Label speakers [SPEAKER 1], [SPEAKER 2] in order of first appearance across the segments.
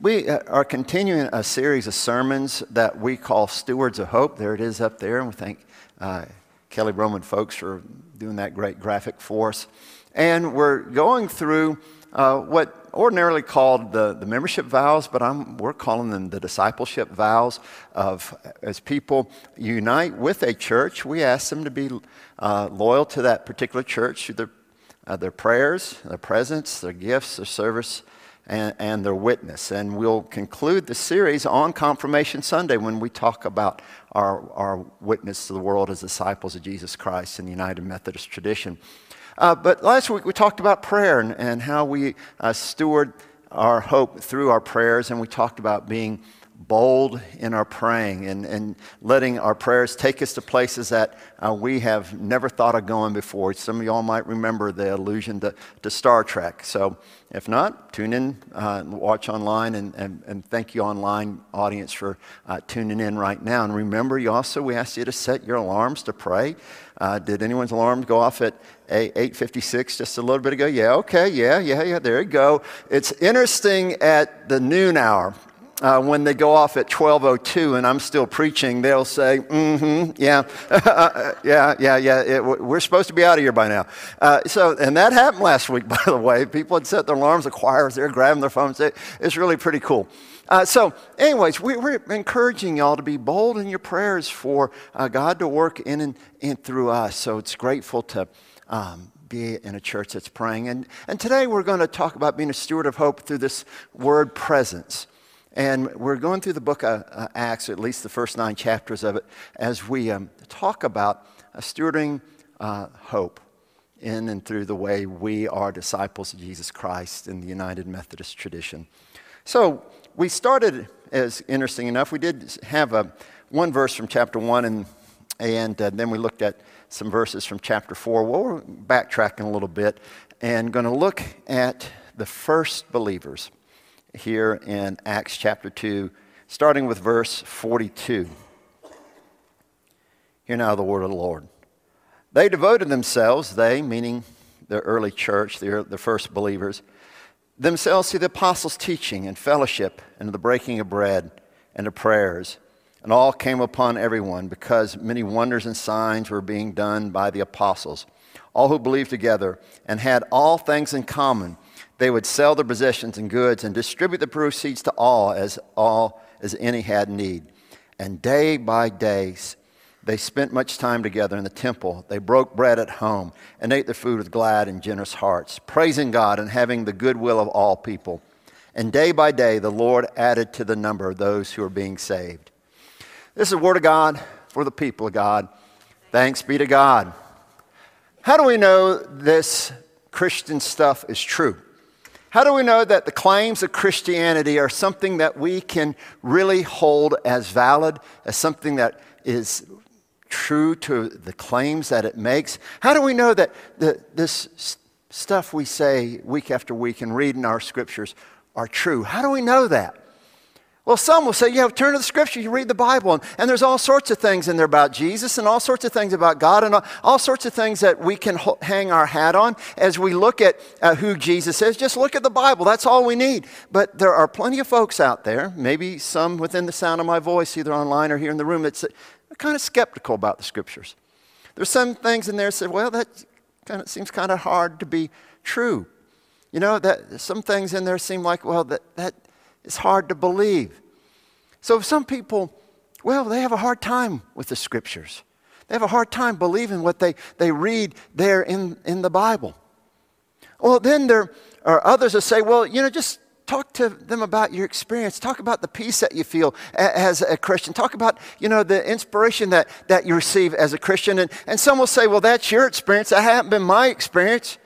[SPEAKER 1] We uh, are continuing a series of sermons that we call Stewards of Hope. There it is up there, and we thank uh, Kelly Roman folks for doing that great graphic for us. And we're going through uh, what ordinarily called the, the membership vows, but I'm, we're calling them the discipleship vows of as people unite with a church, we ask them to be uh, loyal to that particular church through their, uh, their prayers, their presence, their gifts, their service, and, and, their witness. And we'll conclude the series on Confirmation Sunday when we talk about our, our witness to the world as disciples of Jesus Christ in the United Methodist tradition. Uh, but last week we talked about prayer and, and how we uh, steward our hope through our prayers, and we talked about being bold in our praying and, and letting our prayers take us to places that uh, we have never thought of going before. Some of y'all might remember the allusion to, to Star Trek. So if not, tune in, uh, watch online, and, and, and, thank you, online audience, for uh, tuning in right now. And remember, you also, we asked you to set your alarms to pray. Uh, did anyone's alarm go off at 8.56 just a little bit ago? Yeah, okay, yeah, yeah, yeah, there you go. It's interesting at the noon hour uh, when they go off at 1202 and I'm still preaching, they'll say, mm-hmm, yeah, yeah, yeah, yeah, it, we're supposed to be out of here by now. Uh, so, and that happened last week, by the way. People had set their alarms, the choir was there grabbing their phones. It, it's really pretty cool. Uh, so, anyways, we, are encouraging y'all to be bold in your prayers for uh, God to work in and, and, through us. So it's grateful to um, be in a church that's praying. And, and today we're going to talk about being a steward of hope through this word presence. And we're going through the book of uh, Acts, at least the first nine chapters of it, as we um, talk about uh, stewarding uh, hope in and through the way we are disciples of Jesus Christ in the United Methodist tradition. So we started as interesting enough. We did have a, one verse from chapter one, and, and uh, then we looked at some verses from chapter four. Well, we're backtracking a little bit and going to look at the first believers here in Acts chapter 2, starting with verse 42. Hear now the word of the Lord. They devoted themselves, they, meaning the early church, the, the first believers, themselves to the apostles' teaching and fellowship and the breaking of bread and to prayers. And all came upon everyone because many wonders and signs were being done by the apostles. All who believed together and had all things in common they would sell their possessions and goods and distribute the proceeds to all as all as any had need. And day by day they spent much time together in the temple. They broke bread at home and ate their food with glad and generous hearts, praising God and having the goodwill of all people. And day by day the Lord added to the number of those who were being saved. This is the word of God for the people of God. Thanks be to God. How do we know this Christian stuff is true? How do we know that the claims of Christianity are something that we can really hold as valid, as something that is true to the claims that it makes? How do we know that the, this stuff we say week after week and read in our scriptures are true? How do we know that? Well, some will say, yeah, turn to the scripture, you read the Bible, and, and, there's all sorts of things in there about Jesus and all sorts of things about God and all, all sorts of things that we can ho- hang our hat on as we look at uh, who Jesus is. Just look at the Bible, that's all we need. But there are plenty of folks out there, maybe some within the sound of my voice, either online or here in the room, that are kind of skeptical about the scriptures. There's some things in there that say, well, that kind of seems kind of hard to be true. You know, that some things in there seem like, well, that, that it's hard to believe. So some people, well, they have a hard time with the scriptures. They have a hard time believing what they, they read there in, in the Bible. Well, then there are others that say, well, you know, just talk to them about your experience. Talk about the peace that you feel as a Christian. Talk about, you know, the inspiration that, that you receive as a Christian. And, and some will say, well, that's your experience. That hasn't been my experience.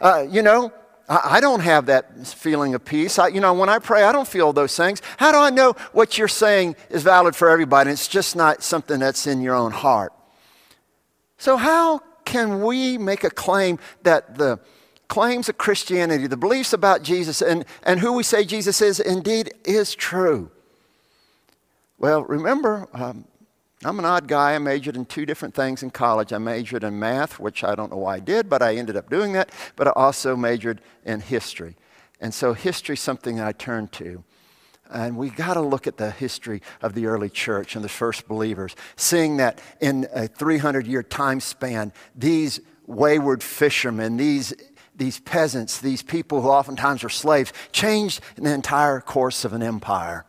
[SPEAKER 1] Uh, you know, I don't have that feeling of peace. I, you know, when I pray, I don't feel those things. How do I know what you're saying is valid for everybody? It's just not something that's in your own heart. So, how can we make a claim that the claims of Christianity, the beliefs about Jesus, and, and who we say Jesus is, indeed is true? Well, remember, um, I'm an odd guy. I majored in two different things in college. I majored in math, which I don't know why I did, but I ended up doing that. But I also majored in history. And so history is something I turned to. And we got to look at the history of the early church and the first believers, seeing that in a 300 year time span, these wayward fishermen, these, these peasants, these people who oftentimes were slaves, changed the entire course of an empire.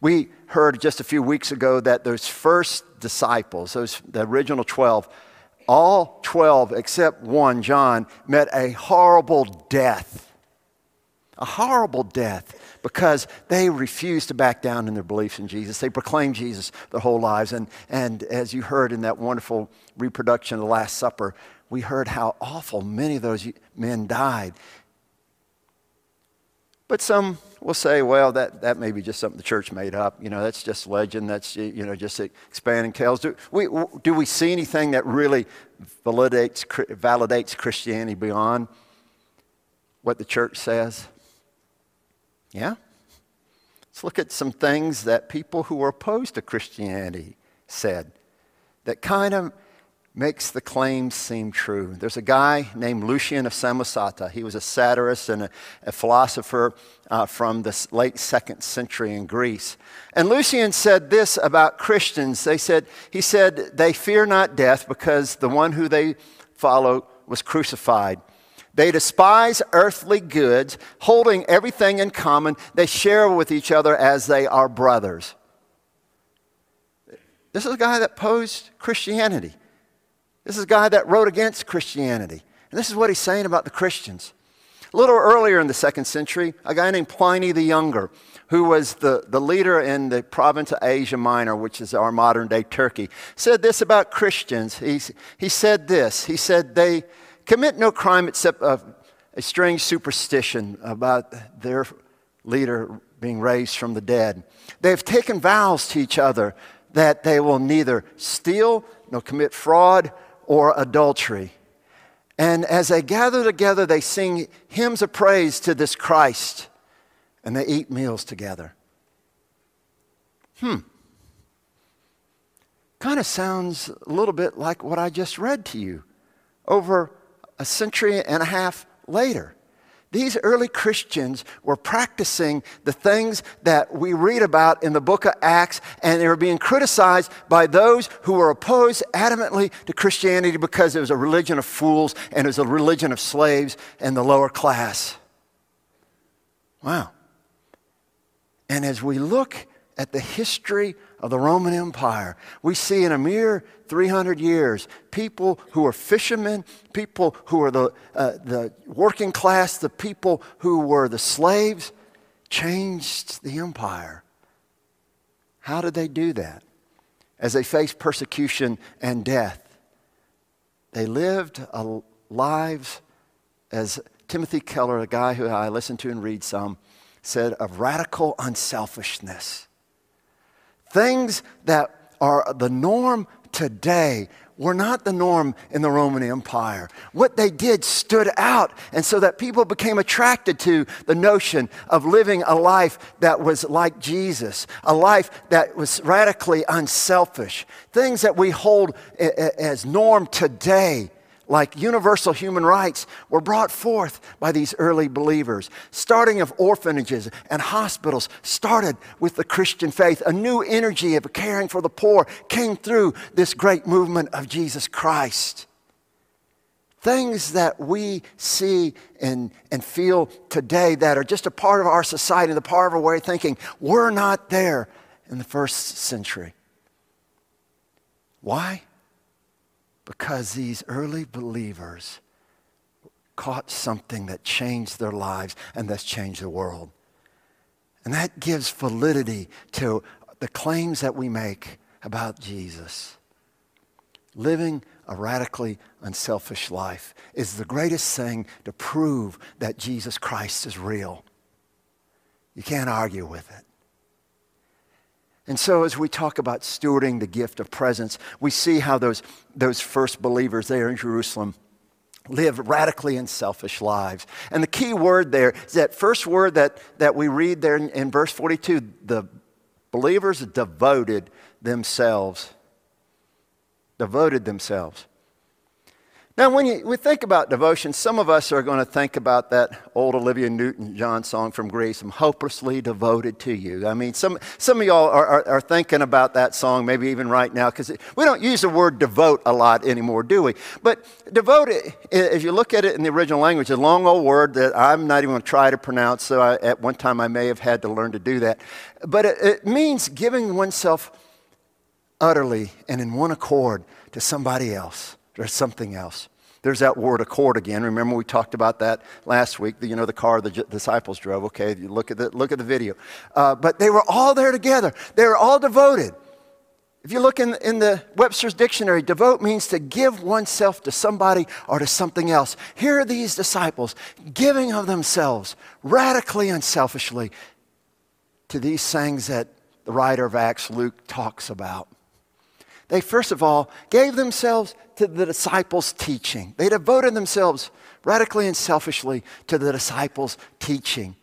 [SPEAKER 1] We heard just a few weeks ago that those first disciples, those, the original 12, all 12 except one, John, met a horrible death. A horrible death because they refused to back down in their beliefs in Jesus. They proclaimed Jesus their whole lives. And, and as you heard in that wonderful reproduction of the Last Supper, we heard how awful many of those men died. But some will say, well, that, that may be just something the church made up. You know, that's just legend. That's, you know, just expanding tales. Do we, do we see anything that really validates, validates Christianity beyond what the church says? Yeah? Let's look at some things that people who were opposed to Christianity said that kind of makes the claims seem true. There's a guy named Lucian of Samosata. He was a satirist and a, a philosopher uh, from the late second century in Greece. And Lucian said this about Christians. They said, he said, they fear not death because the one who they follow was crucified. They despise earthly goods, holding everything in common. They share with each other as they are brothers. This is a guy that posed Christianity. This is a guy that wrote against Christianity. And this is what he's saying about the Christians. A little earlier in the second century, a guy named Pliny the Younger, who was the, the leader in the province of Asia Minor, which is our modern day Turkey, said this about Christians. He, he said this He said, They commit no crime except a, a strange superstition about their leader being raised from the dead. They have taken vows to each other that they will neither steal nor commit fraud or adultery. And as they gather together, they sing hymns of praise to this Christ and they eat meals together. Hmm. Kind of sounds a little bit like what I just read to you over a century and a half later. These early Christians were practicing the things that we read about in the book of Acts, and they were being criticized by those who were opposed adamantly to Christianity because it was a religion of fools and it was a religion of slaves and the lower class. Wow. And as we look at the history of the Roman Empire, we see in a mere 300 years people who are fishermen, people who are the, uh, the working class, the people who were the slaves, changed the empire. How did they do that? As they faced persecution and death, they lived lives, as Timothy Keller, a guy who I listen to and read some, said, of radical unselfishness. Things that are the norm today were not the norm in the Roman Empire. What they did stood out, and so that people became attracted to the notion of living a life that was like Jesus, a life that was radically unselfish. Things that we hold as norm today like universal human rights, were brought forth by these early believers. Starting of orphanages and hospitals started with the Christian faith. A new energy of caring for the poor came through this great movement of Jesus Christ. Things that we see and, and feel today that are just a part of our society, the part of our way of thinking, were not there in the first century. Why? Because these early believers caught something that changed their lives and that's changed the world. And that gives validity to the claims that we make about Jesus. Living a radically unselfish life is the greatest thing to prove that Jesus Christ is real. You can't argue with it. And so, as we talk about stewarding the gift of presence, we see how those, those first believers there in Jerusalem lived radically unselfish lives. And the key word there is that first word that, that we read there in, in verse 42 the believers devoted themselves. Devoted themselves. Now, when you, we think about devotion, some of us are going to think about that old Olivia Newton John song from Grease, I'm hopelessly devoted to you. I mean, some, some of y'all are, are, are thinking about that song, maybe even right now, because we don't use the word devote a lot anymore, do we? But devote, if you look at it in the original language, a long old word that I'm not even going to try to pronounce, so I, at one time I may have had to learn to do that. But it, it means giving oneself utterly and in one accord to somebody else or something else. There's that word accord again. Remember we talked about that last week. The, you know the car the disciples drove. Okay, you look at the look at the video. Uh, but they were all there together. They were all devoted. If you look in, in the Webster's dictionary, devote means to give oneself to somebody or to something else. Here are these disciples giving of themselves radically unselfishly to these things that the writer of Acts, Luke, talks about. They first of all gave themselves to the disciples' teaching. They devoted themselves radically and selfishly to the disciples' teaching.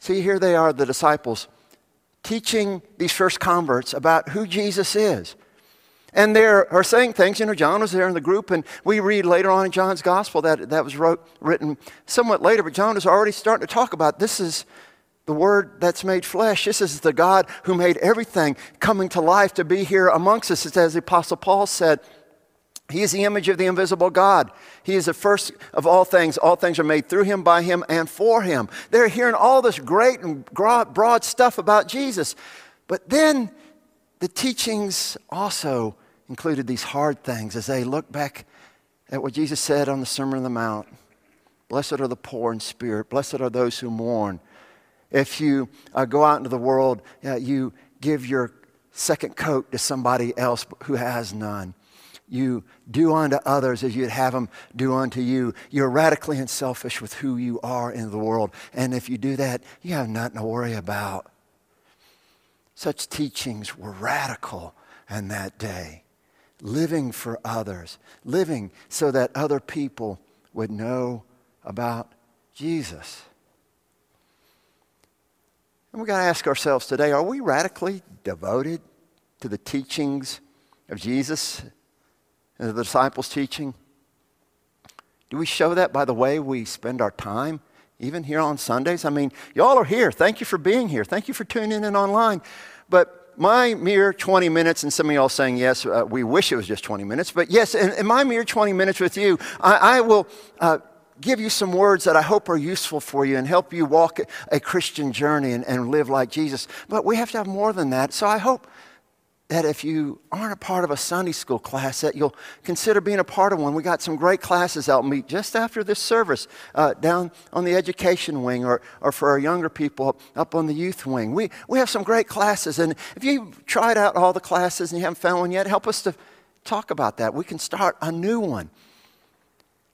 [SPEAKER 1] See, here they are, the disciples, teaching these first converts about who Jesus is. And they are saying things. You know, John was there in the group, and we read later on in John's gospel that that was wrote, written somewhat later, but John is already starting to talk about this is the Word that's made flesh. This is the God who made everything coming to life to be here amongst us. It's as the Apostle Paul said, He is the image of the invisible God. He is the first of all things. All things are made through Him, by Him, and for Him. They're hearing all this great and broad stuff about Jesus. But then the teachings also included these hard things as they look back at what Jesus said on the Sermon on the Mount. Blessed are the poor in spirit. Blessed are those who mourn. If you uh, go out into the world, uh, you give your second coat to somebody else who has none. You do unto others as you'd have them do unto you. You're radically unselfish with who you are in the world. And if you do that, you have nothing to worry about. Such teachings were radical in that day. Living for others, living so that other people would know about Jesus. And we've got to ask ourselves today are we radically devoted to the teachings of Jesus and the disciples' teaching? Do we show that by the way we spend our time, even here on Sundays? I mean, y'all are here. Thank you for being here. Thank you for tuning in online. But my mere 20 minutes, and some of y'all saying, yes, uh, we wish it was just 20 minutes, but yes, in, in my mere 20 minutes with you, I, I will uh, give you some words that I hope are useful for you and help you walk a Christian journey and, and live like Jesus. But we have to have more than that. So I hope that if you aren't a part of a Sunday school class, that you'll consider being a part of one. We got some great classes out meet just after this service uh, down on the education wing or, or for our younger people up on the youth wing. We, we have some great classes. And if you've tried out all the classes and you haven't found one yet, help us to talk about that. We can start a new one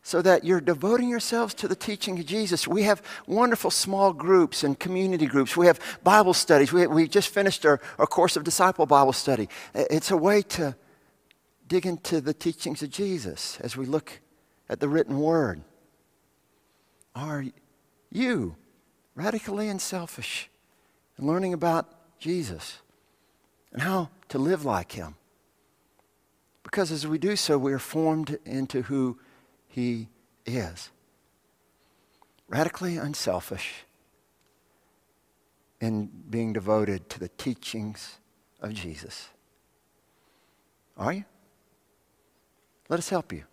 [SPEAKER 1] so that you're devoting yourselves to the teaching of Jesus. We have wonderful small groups and community groups. We have Bible studies. We, we just finished our, our course of disciple Bible study. It's a way to dig into the teachings of Jesus as we look at the written word. Are you radically unselfish in learning about Jesus and how to live like him? Because as we do so, we are formed into who he is. Radically unselfish in being devoted to the teachings of Jesus. Are you? Let us help you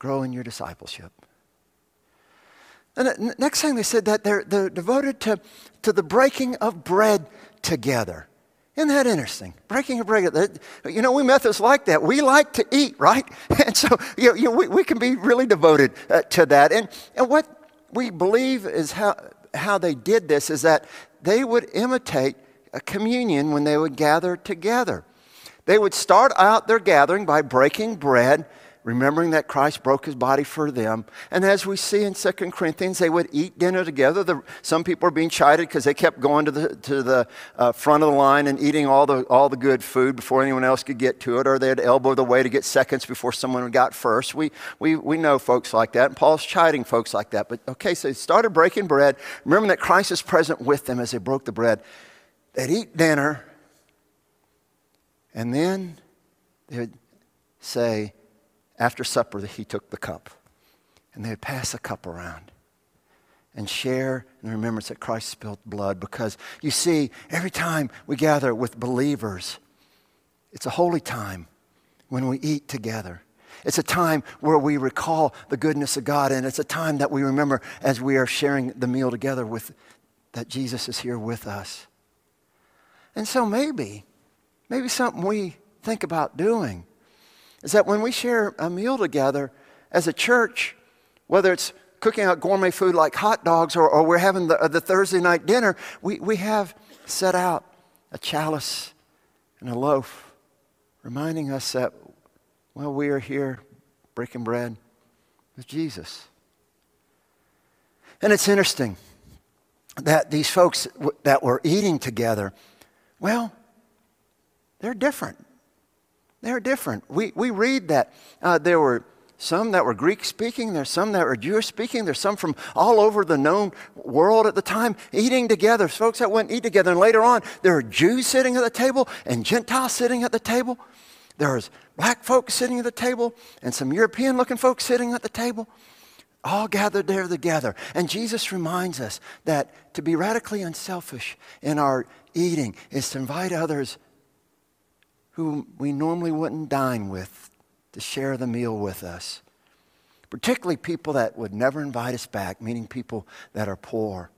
[SPEAKER 1] grow in your discipleship. And the next thing they said that they're, they're devoted to, to the breaking of bread together. Isn't that interesting? Breaking a bread. You know, we Methodists like that. We like to eat, right? And so you know, we, we can be really devoted uh, to that. And, and what we believe is how, how they did this is that they would imitate a communion when they would gather together. They would start out their gathering by breaking bread remembering that Christ broke his body for them. And as we see in 2 Corinthians, they would eat dinner together. The, some people are being chided because they kept going to the, to the uh, front of the line and eating all the, all the good food before anyone else could get to it, or they'd elbow the way to get seconds before someone got first. We, we, we know folks like that, and Paul's chiding folks like that. But okay, so they started breaking bread, remembering that Christ is present with them as they broke the bread. They'd eat dinner, and then they would say, after supper, he took the cup. And they would pass the cup around and share in remembrance that Christ spilled blood. Because you see, every time we gather with believers, it's a holy time when we eat together. It's a time where we recall the goodness of God, and it's a time that we remember as we are sharing the meal together with that Jesus is here with us. And so maybe, maybe something we think about doing is that when we share a meal together as a church, whether it's cooking out gourmet food like hot dogs or, or we're having the, uh, the Thursday night dinner, we, we have set out a chalice and a loaf, reminding us that well, we are here breaking bread with Jesus. And it's interesting that these folks that were eating together, well, they're different. They're different. We, we read that uh, there were some that were Greek speaking, there's some that were Jewish speaking, there's some from all over the known world at the time eating together. Folks that went eat together. And later on, there were Jews sitting at the table and Gentiles sitting at the table. There was black folks sitting at the table and some European looking folks sitting at the table, all gathered there together. And Jesus reminds us that to be radically unselfish in our eating is to invite others who we normally wouldn't dine with to share the meal with us. Particularly people that would never invite us back, meaning people that are poor,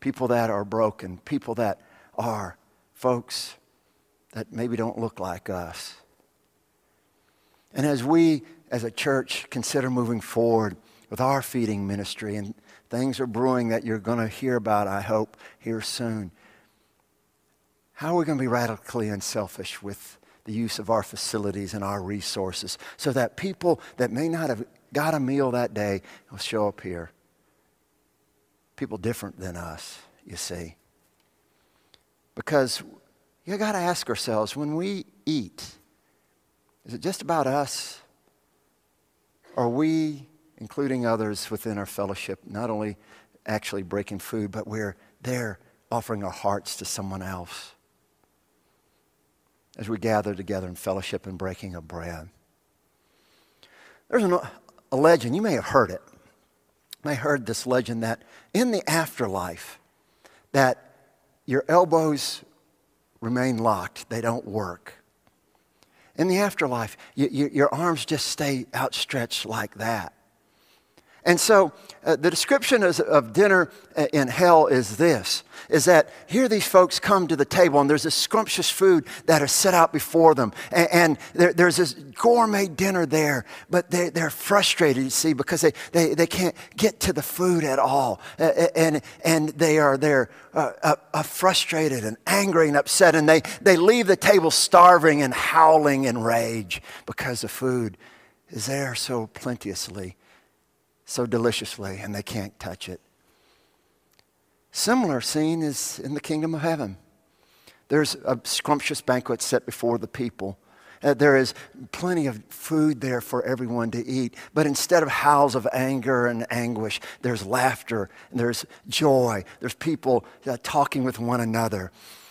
[SPEAKER 1] people that are broken, people that are folks that maybe don't look like us. And as we, as a church, consider moving forward with our feeding ministry, and things are brewing that you're going to hear about, I hope, here soon, how are we going to be radically unselfish with the use of our facilities and our resources so that people that may not have got a meal that day will show up here? People different than us, you see. Because you got to ask ourselves when we eat, is it just about us? Are we, including others within our fellowship, not only actually breaking food, but we're there offering our hearts to someone else as we gather together in fellowship and breaking of bread? There's an, a legend, you may have heard it. Have heard this legend that in the afterlife, that your elbows remain locked, they don't work in the afterlife, you, you, your arms just stay outstretched like that. And so uh, the description of, of dinner uh, in hell is this, is that here these folks come to the table and there's this scrumptious food that is set out before them. And, and there, there's this gourmet dinner there, but they, they're frustrated, you see, because they, they, they can't get to the food at all. And, and they are there uh, uh, uh, frustrated and angry and upset. And they, they leave the table starving and howling in rage because the food is there so plenteously so deliciously and they can't touch it. Similar scene is in the kingdom of heaven. There's a scrumptious banquet set before the people. Uh, there is plenty of food there for everyone to eat. But instead of howls of anger and anguish, there's laughter, there's joy, there's people uh, talking with one another.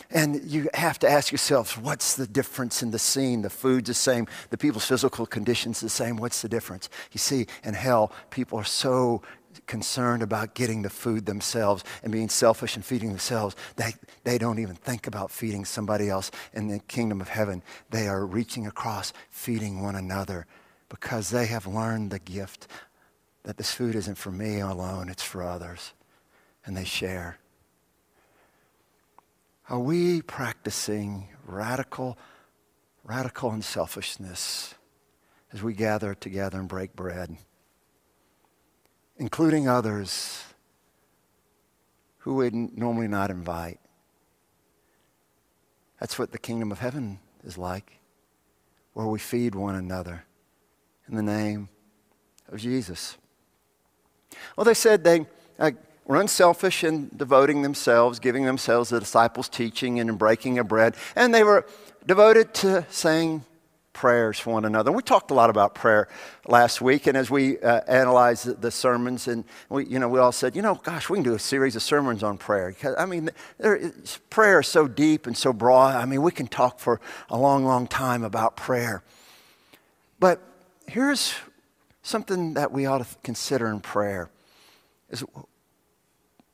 [SPEAKER 1] And you have to ask yourself, what's the difference in the scene? The food's the same, the people's physical conditions the same. What's the difference? You see, in hell, people are so concerned about getting the food themselves and being selfish and feeding themselves. They, they don't even think about feeding somebody else in the kingdom of heaven. They are reaching across, feeding one another because they have learned the gift that this food isn't for me alone, it's for others. And they share. Are we practicing radical, radical unselfishness as we gather together and break bread, including others who would normally not invite? That's what the kingdom of heaven is like, where we feed one another in the name of Jesus. Well, they said they, uh, were unselfish in devoting themselves, giving themselves the disciples' teaching and in breaking of bread. And they were devoted to saying prayers for one another. We talked a lot about prayer last week, and as we uh, analyzed the, sermons, and we, you know, we all said, you know, gosh, we can do a series of sermons on prayer. Because, I mean, prayer is so deep and so broad. I mean, we can talk for a long, long time about prayer. But here's something that we ought to consider in prayer is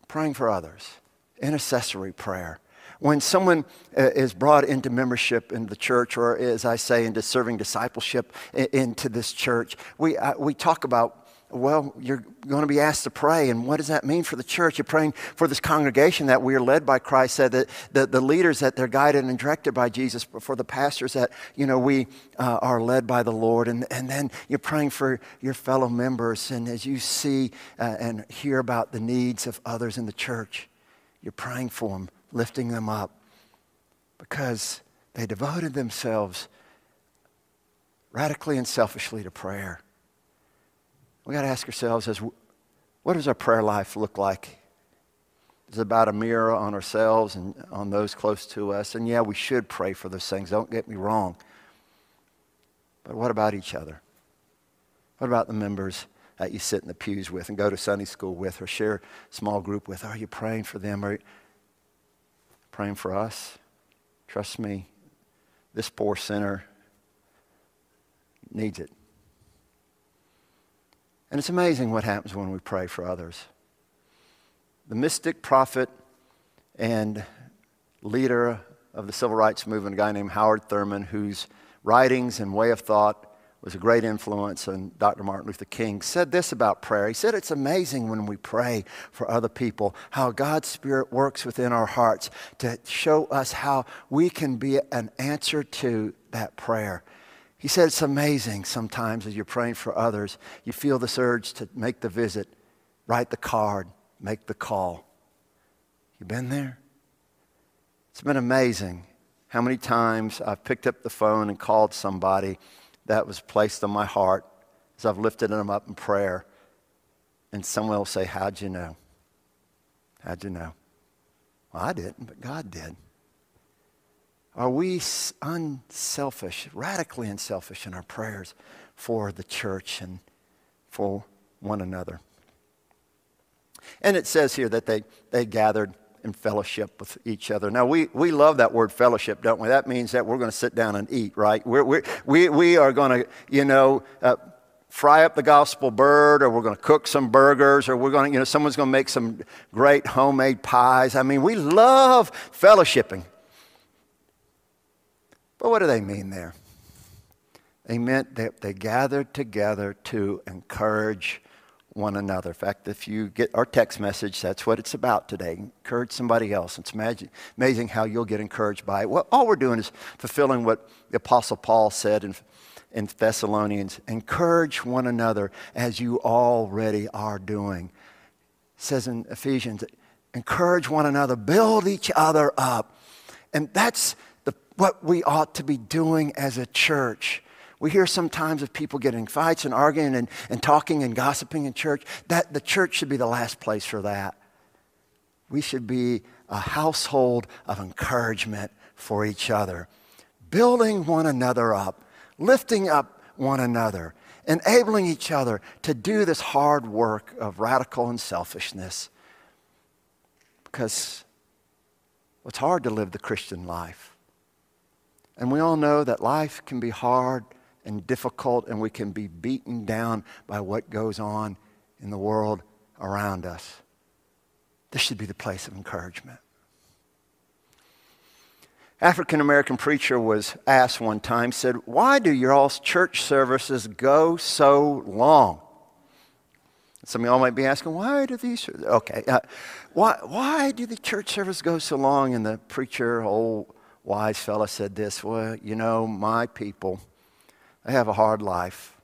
[SPEAKER 1] praying for others, intercessory prayer. When someone uh, is brought into membership in the church, or as I say, into serving discipleship into this church, we, uh, we talk about well, you're going to be asked to pray. And what does that mean for the church? You're praying for this congregation that we are led by Christ, that the, the, the leaders that they're guided and directed by Jesus, for the pastors that, you know, we uh, are led by the Lord. And, and then you're praying for your fellow members. And as you see uh, and hear about the needs of others in the church, you're praying for them, lifting them up because they devoted themselves radically and selfishly to prayer we got to ask ourselves as what does our prayer life look like? It's about a mirror on ourselves and on those close to us? And yeah, we should pray for those things. Don't get me wrong. But what about each other? What about the members that you sit in the pews with and go to Sunday school with or share a small group with? Are you praying for them? Are you praying for us? Trust me, this poor sinner needs it. And it's amazing what happens when we pray for others. The mystic prophet and leader of the civil rights movement, a guy named Howard Thurman, whose writings and way of thought was a great influence on Dr. Martin Luther King, said this about prayer. He said, It's amazing when we pray for other people how God's Spirit works within our hearts to show us how we can be an answer to that prayer. He said it's amazing sometimes as you're praying for others, you feel this urge to make the visit, write the card, make the call. You been there? It's been amazing how many times I've picked up the phone and called somebody that was placed on my heart as I've lifted them up in prayer. And someone will say, How'd you know? How'd you know? Well, I didn't, but God did. Are we unselfish, radically unselfish in our prayers for the church and for one another? And it says here that they, they gathered in fellowship with each other. Now, we, we love that word fellowship, don't we? That means that we're going to sit down and eat, right? We're, we're, we, we are going to, you know, uh, fry up the gospel bird, or we're going to cook some burgers, or we're going to, you know, someone's going to make some great homemade pies. I mean, we love fellowshipping. But what do they mean there? They meant that they gathered together to encourage one another. In fact, if you get our text message, that's what it's about today. Encourage somebody else. It's amazing how you'll get encouraged by it. Well, all we're doing is fulfilling what the Apostle Paul said in, in Thessalonians encourage one another as you already are doing. It says in Ephesians, encourage one another, build each other up. And that's what we ought to be doing as a church. We hear sometimes of people getting fights and arguing and, and talking and gossiping in church. That the church should be the last place for that. We should be a household of encouragement for each other, building one another up, lifting up one another, enabling each other to do this hard work of radical unselfishness. Because it's hard to live the Christian life. And we all know that life can be hard and difficult, and we can be beaten down by what goes on in the world around us. This should be the place of encouragement. African American preacher was asked one time, said, Why do your all church services go so long? Some of y'all might be asking, why do these, okay, uh, why, why do the church service go so long? And the preacher, old wise fella said this Well, you know, my people, they have a hard life.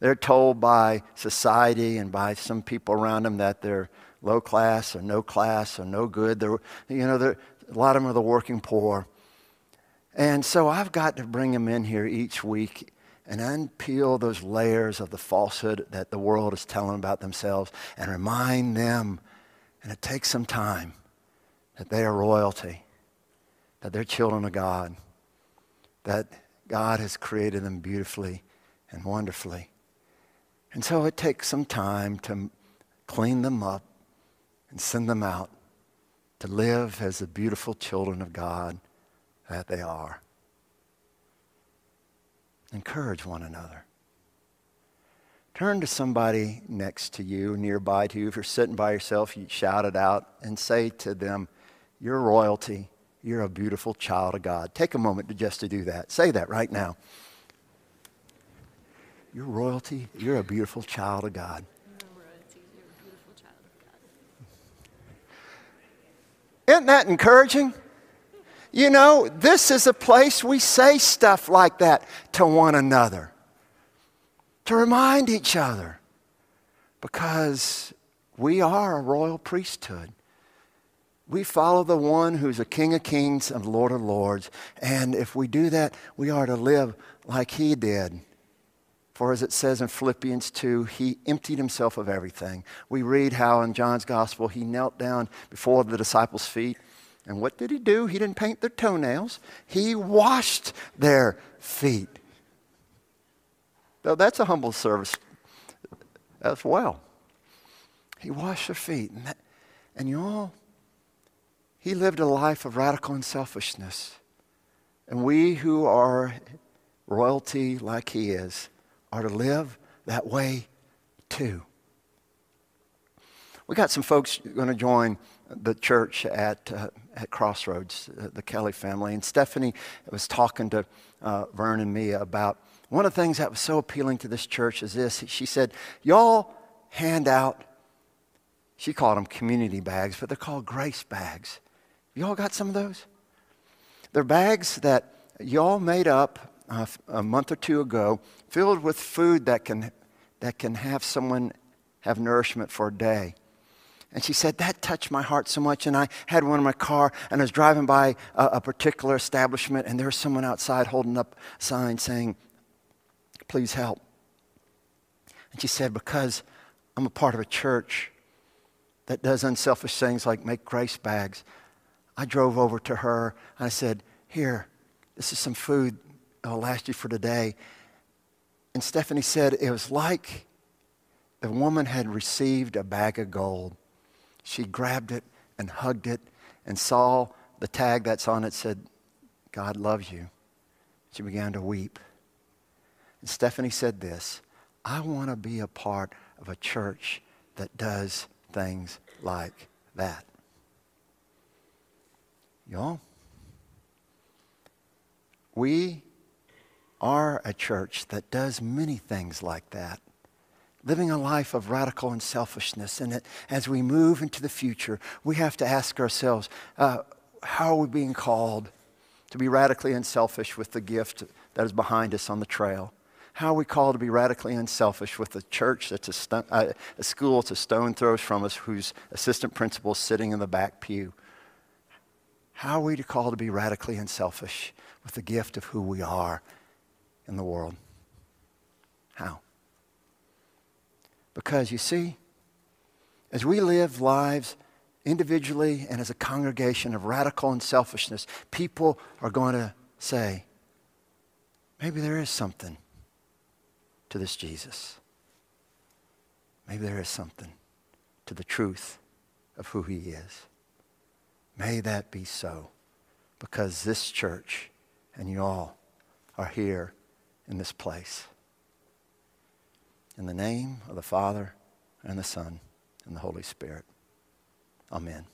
[SPEAKER 1] They're told by society and by some people around them that they're low class or no class or no good. They're, you know, they're, a lot of them are the working poor. And so I've got to bring them in here each week and unpeel those layers of the falsehood that the world is telling about themselves and remind them, and it takes some time, that they are royalty that they're children of God, that God has created them beautifully and wonderfully. And so it takes some time to clean them up and send them out to live as the beautiful children of God that they are. Encourage one another. Turn to somebody next to you, nearby to you. If you're sitting by yourself, you shout it out and say to them, You're royalty. You're a beautiful child of God. Take a moment to just to do that. Say that right now. You're royalty. You're a beautiful child of God. Isn't that encouraging? You know, this is a place we say stuff like that to one another, to remind each other, because we are a royal priesthood. We follow the one who's a King of Kings and Lord of Lords. And if we do that, we are to live like he did. For as it says in Philippians 2, he emptied himself of everything. We read how in John's gospel he knelt down before the disciples' feet. And what did he do? He didn't paint their toenails, he washed their feet. Now, that's a humble service as well. He washed their feet. And, that, and you all, he lived a life of radical unselfishness. And we who are royalty like he is, are to live that way too. We got some folks going to join the church at, uh, at Crossroads, uh, the Kelly family. And Stephanie was talking to uh, Vern and me about one of the things that was so appealing to this church is this. She said, Y'all hand out, she called them community bags, but they're called grace bags. Y'all got some of those? They're bags that y'all made up uh, a month or two ago, filled with food that can, that can have someone have nourishment for a day. And she said, That touched my heart so much. And I had one in my car, and I was driving by a, a particular establishment, and there was someone outside holding up a sign saying, Please help. And she said, Because I'm a part of a church that does unselfish things like make grace bags, I drove over to her and I said, Here, this is some food that'll last you for today. And Stephanie said it was like the woman had received a bag of gold. She grabbed it and hugged it and saw the tag that's on it said, God loves you. She began to weep. And Stephanie said this I want to be a part of a church that does things like that. Y'all, we are a church that does many things like that. Living a life of radical unselfishness. And as we move into the future, we have to ask ourselves uh, how are we being called to be radically unselfish with the gift that is behind us on the trail? How are we called to be radically unselfish with a church that's a, sto- uh, a school that's a stone throws from us, whose assistant principal is sitting in the back pew? How are we to call to be radically unselfish with the gift of who we are in the world. How? Because you see, as we live lives individually and as a congregation of radical unselfishness, people are going to say, maybe there is something to this Jesus. Maybe there is something to the truth of who he is. May that be so because this church and you all are here in this place. In the name of the Father, and the Son, and the Holy Spirit. Amen.